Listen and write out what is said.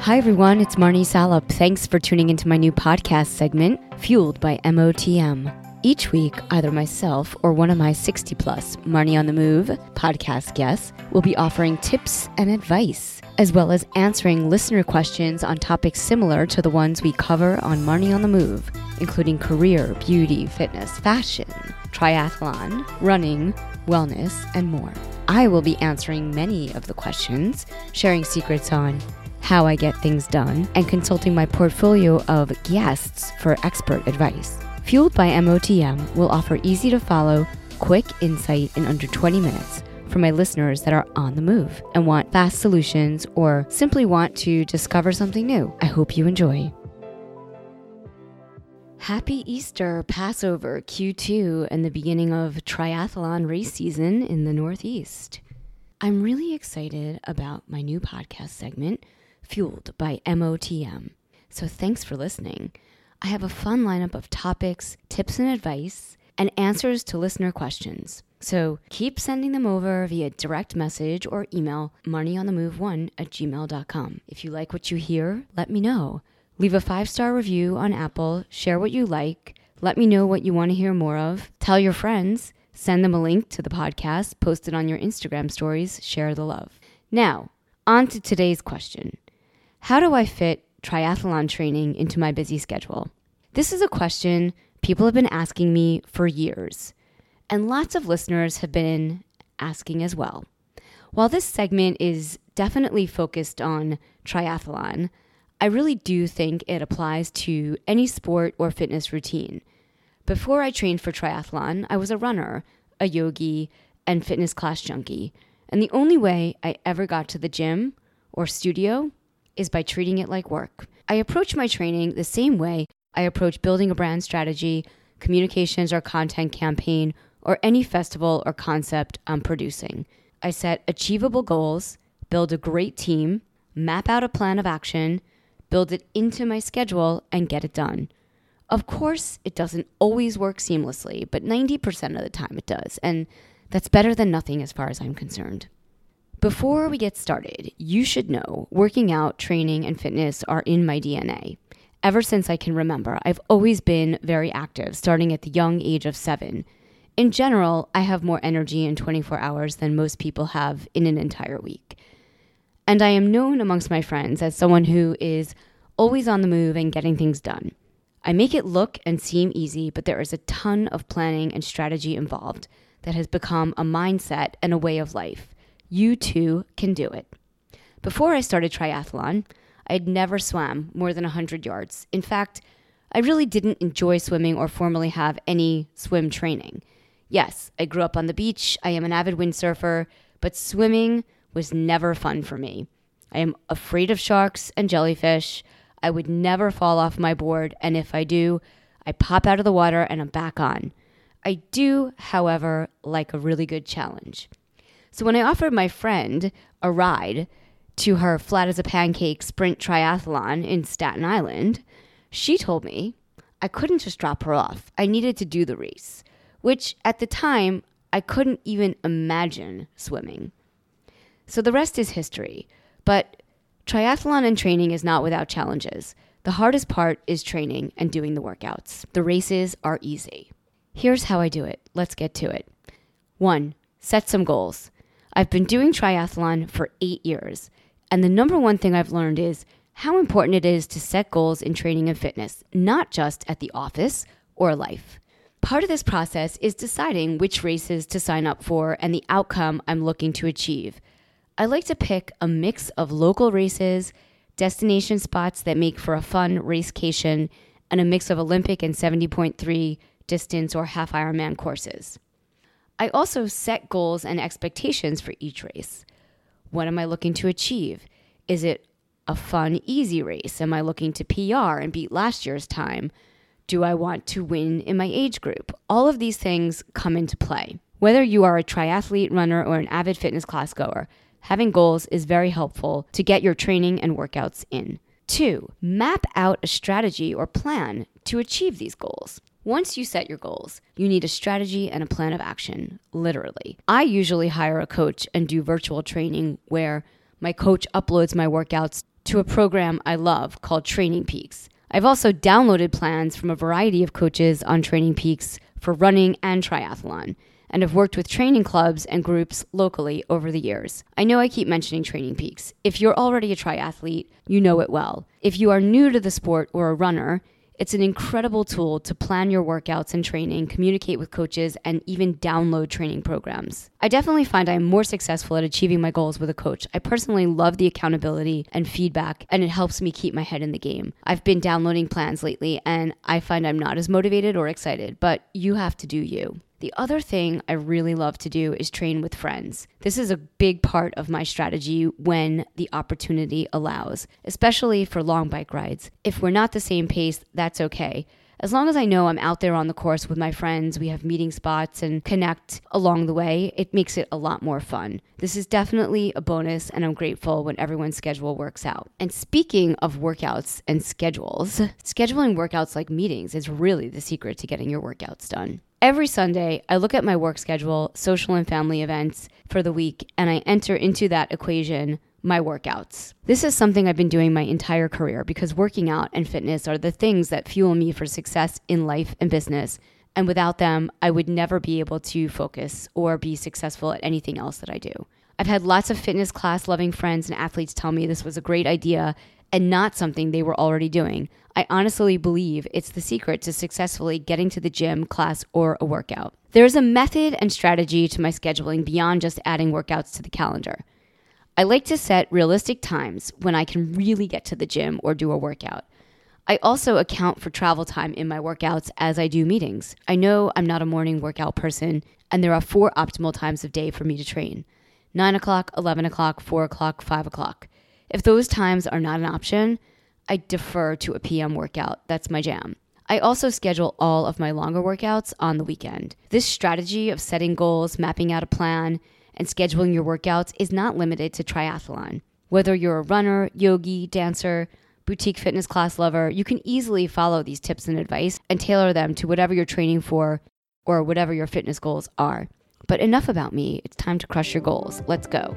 Hi, everyone. It's Marnie Salop. Thanks for tuning into my new podcast segment, Fueled by MOTM. Each week, either myself or one of my 60 plus Marnie on the Move podcast guests will be offering tips and advice, as well as answering listener questions on topics similar to the ones we cover on Marnie on the Move, including career, beauty, fitness, fashion, triathlon, running, wellness, and more. I will be answering many of the questions, sharing secrets on how I get things done, and consulting my portfolio of guests for expert advice. Fueled by MOTM will offer easy to follow, quick insight in under 20 minutes for my listeners that are on the move and want fast solutions or simply want to discover something new. I hope you enjoy. Happy Easter, Passover, Q2, and the beginning of triathlon race season in the Northeast. I'm really excited about my new podcast segment fueled by MOTM. So thanks for listening. I have a fun lineup of topics, tips and advice, and answers to listener questions. So keep sending them over via direct message or email marnieonthemove1 at gmail.com. If you like what you hear, let me know. Leave a five star review on Apple, share what you like, let me know what you want to hear more of, tell your friends, send them a link to the podcast, post it on your Instagram stories, share the love. Now, on to today's question. How do I fit triathlon training into my busy schedule? This is a question people have been asking me for years, and lots of listeners have been asking as well. While this segment is definitely focused on triathlon, I really do think it applies to any sport or fitness routine. Before I trained for triathlon, I was a runner, a yogi, and fitness class junkie. And the only way I ever got to the gym or studio is by treating it like work. I approach my training the same way I approach building a brand strategy, communications or content campaign, or any festival or concept I'm producing. I set achievable goals, build a great team, map out a plan of action, build it into my schedule, and get it done. Of course, it doesn't always work seamlessly, but 90% of the time it does, and that's better than nothing as far as I'm concerned. Before we get started, you should know working out, training, and fitness are in my DNA. Ever since I can remember, I've always been very active, starting at the young age of seven. In general, I have more energy in 24 hours than most people have in an entire week. And I am known amongst my friends as someone who is always on the move and getting things done. I make it look and seem easy, but there is a ton of planning and strategy involved that has become a mindset and a way of life. You too can do it. Before I started triathlon, I had never swam more than 100 yards. In fact, I really didn't enjoy swimming or formally have any swim training. Yes, I grew up on the beach, I am an avid windsurfer, but swimming was never fun for me. I am afraid of sharks and jellyfish. I would never fall off my board, and if I do, I pop out of the water and I'm back on. I do, however, like a really good challenge. So when I offered my friend a ride to her flat as a pancake sprint triathlon in Staten Island, she told me I couldn't just drop her off. I needed to do the race, which at the time I couldn't even imagine swimming. So the rest is history. But triathlon and training is not without challenges. The hardest part is training and doing the workouts. The races are easy. Here's how I do it. Let's get to it. One, set some goals. I've been doing triathlon for eight years, and the number one thing I've learned is how important it is to set goals in training and fitness, not just at the office or life. Part of this process is deciding which races to sign up for and the outcome I'm looking to achieve. I like to pick a mix of local races, destination spots that make for a fun racecation, and a mix of Olympic and 70.3 distance or half Ironman courses. I also set goals and expectations for each race. What am I looking to achieve? Is it a fun, easy race? Am I looking to PR and beat last year's time? Do I want to win in my age group? All of these things come into play. Whether you are a triathlete, runner, or an avid fitness class goer, having goals is very helpful to get your training and workouts in. Two, map out a strategy or plan to achieve these goals. Once you set your goals, you need a strategy and a plan of action, literally. I usually hire a coach and do virtual training where my coach uploads my workouts to a program I love called Training Peaks. I've also downloaded plans from a variety of coaches on Training Peaks for running and triathlon and have worked with training clubs and groups locally over the years. I know I keep mentioning Training Peaks. If you're already a triathlete, you know it well. If you are new to the sport or a runner, it's an incredible tool to plan your workouts and training, communicate with coaches, and even download training programs. I definitely find I'm more successful at achieving my goals with a coach. I personally love the accountability and feedback, and it helps me keep my head in the game. I've been downloading plans lately, and I find I'm not as motivated or excited, but you have to do you. The other thing I really love to do is train with friends. This is a big part of my strategy when the opportunity allows, especially for long bike rides. If we're not the same pace, that's okay. As long as I know I'm out there on the course with my friends, we have meeting spots and connect along the way, it makes it a lot more fun. This is definitely a bonus, and I'm grateful when everyone's schedule works out. And speaking of workouts and schedules, scheduling workouts like meetings is really the secret to getting your workouts done. Every Sunday, I look at my work schedule, social and family events for the week, and I enter into that equation my workouts. This is something I've been doing my entire career because working out and fitness are the things that fuel me for success in life and business. And without them, I would never be able to focus or be successful at anything else that I do. I've had lots of fitness class loving friends and athletes tell me this was a great idea and not something they were already doing. I honestly believe it's the secret to successfully getting to the gym, class, or a workout. There is a method and strategy to my scheduling beyond just adding workouts to the calendar. I like to set realistic times when I can really get to the gym or do a workout. I also account for travel time in my workouts as I do meetings. I know I'm not a morning workout person, and there are four optimal times of day for me to train 9 o'clock, 11 o'clock, 4 o'clock, 5 o'clock. If those times are not an option, I defer to a PM workout. That's my jam. I also schedule all of my longer workouts on the weekend. This strategy of setting goals, mapping out a plan, and scheduling your workouts is not limited to triathlon. Whether you're a runner, yogi, dancer, boutique fitness class lover, you can easily follow these tips and advice and tailor them to whatever you're training for or whatever your fitness goals are. But enough about me. It's time to crush your goals. Let's go.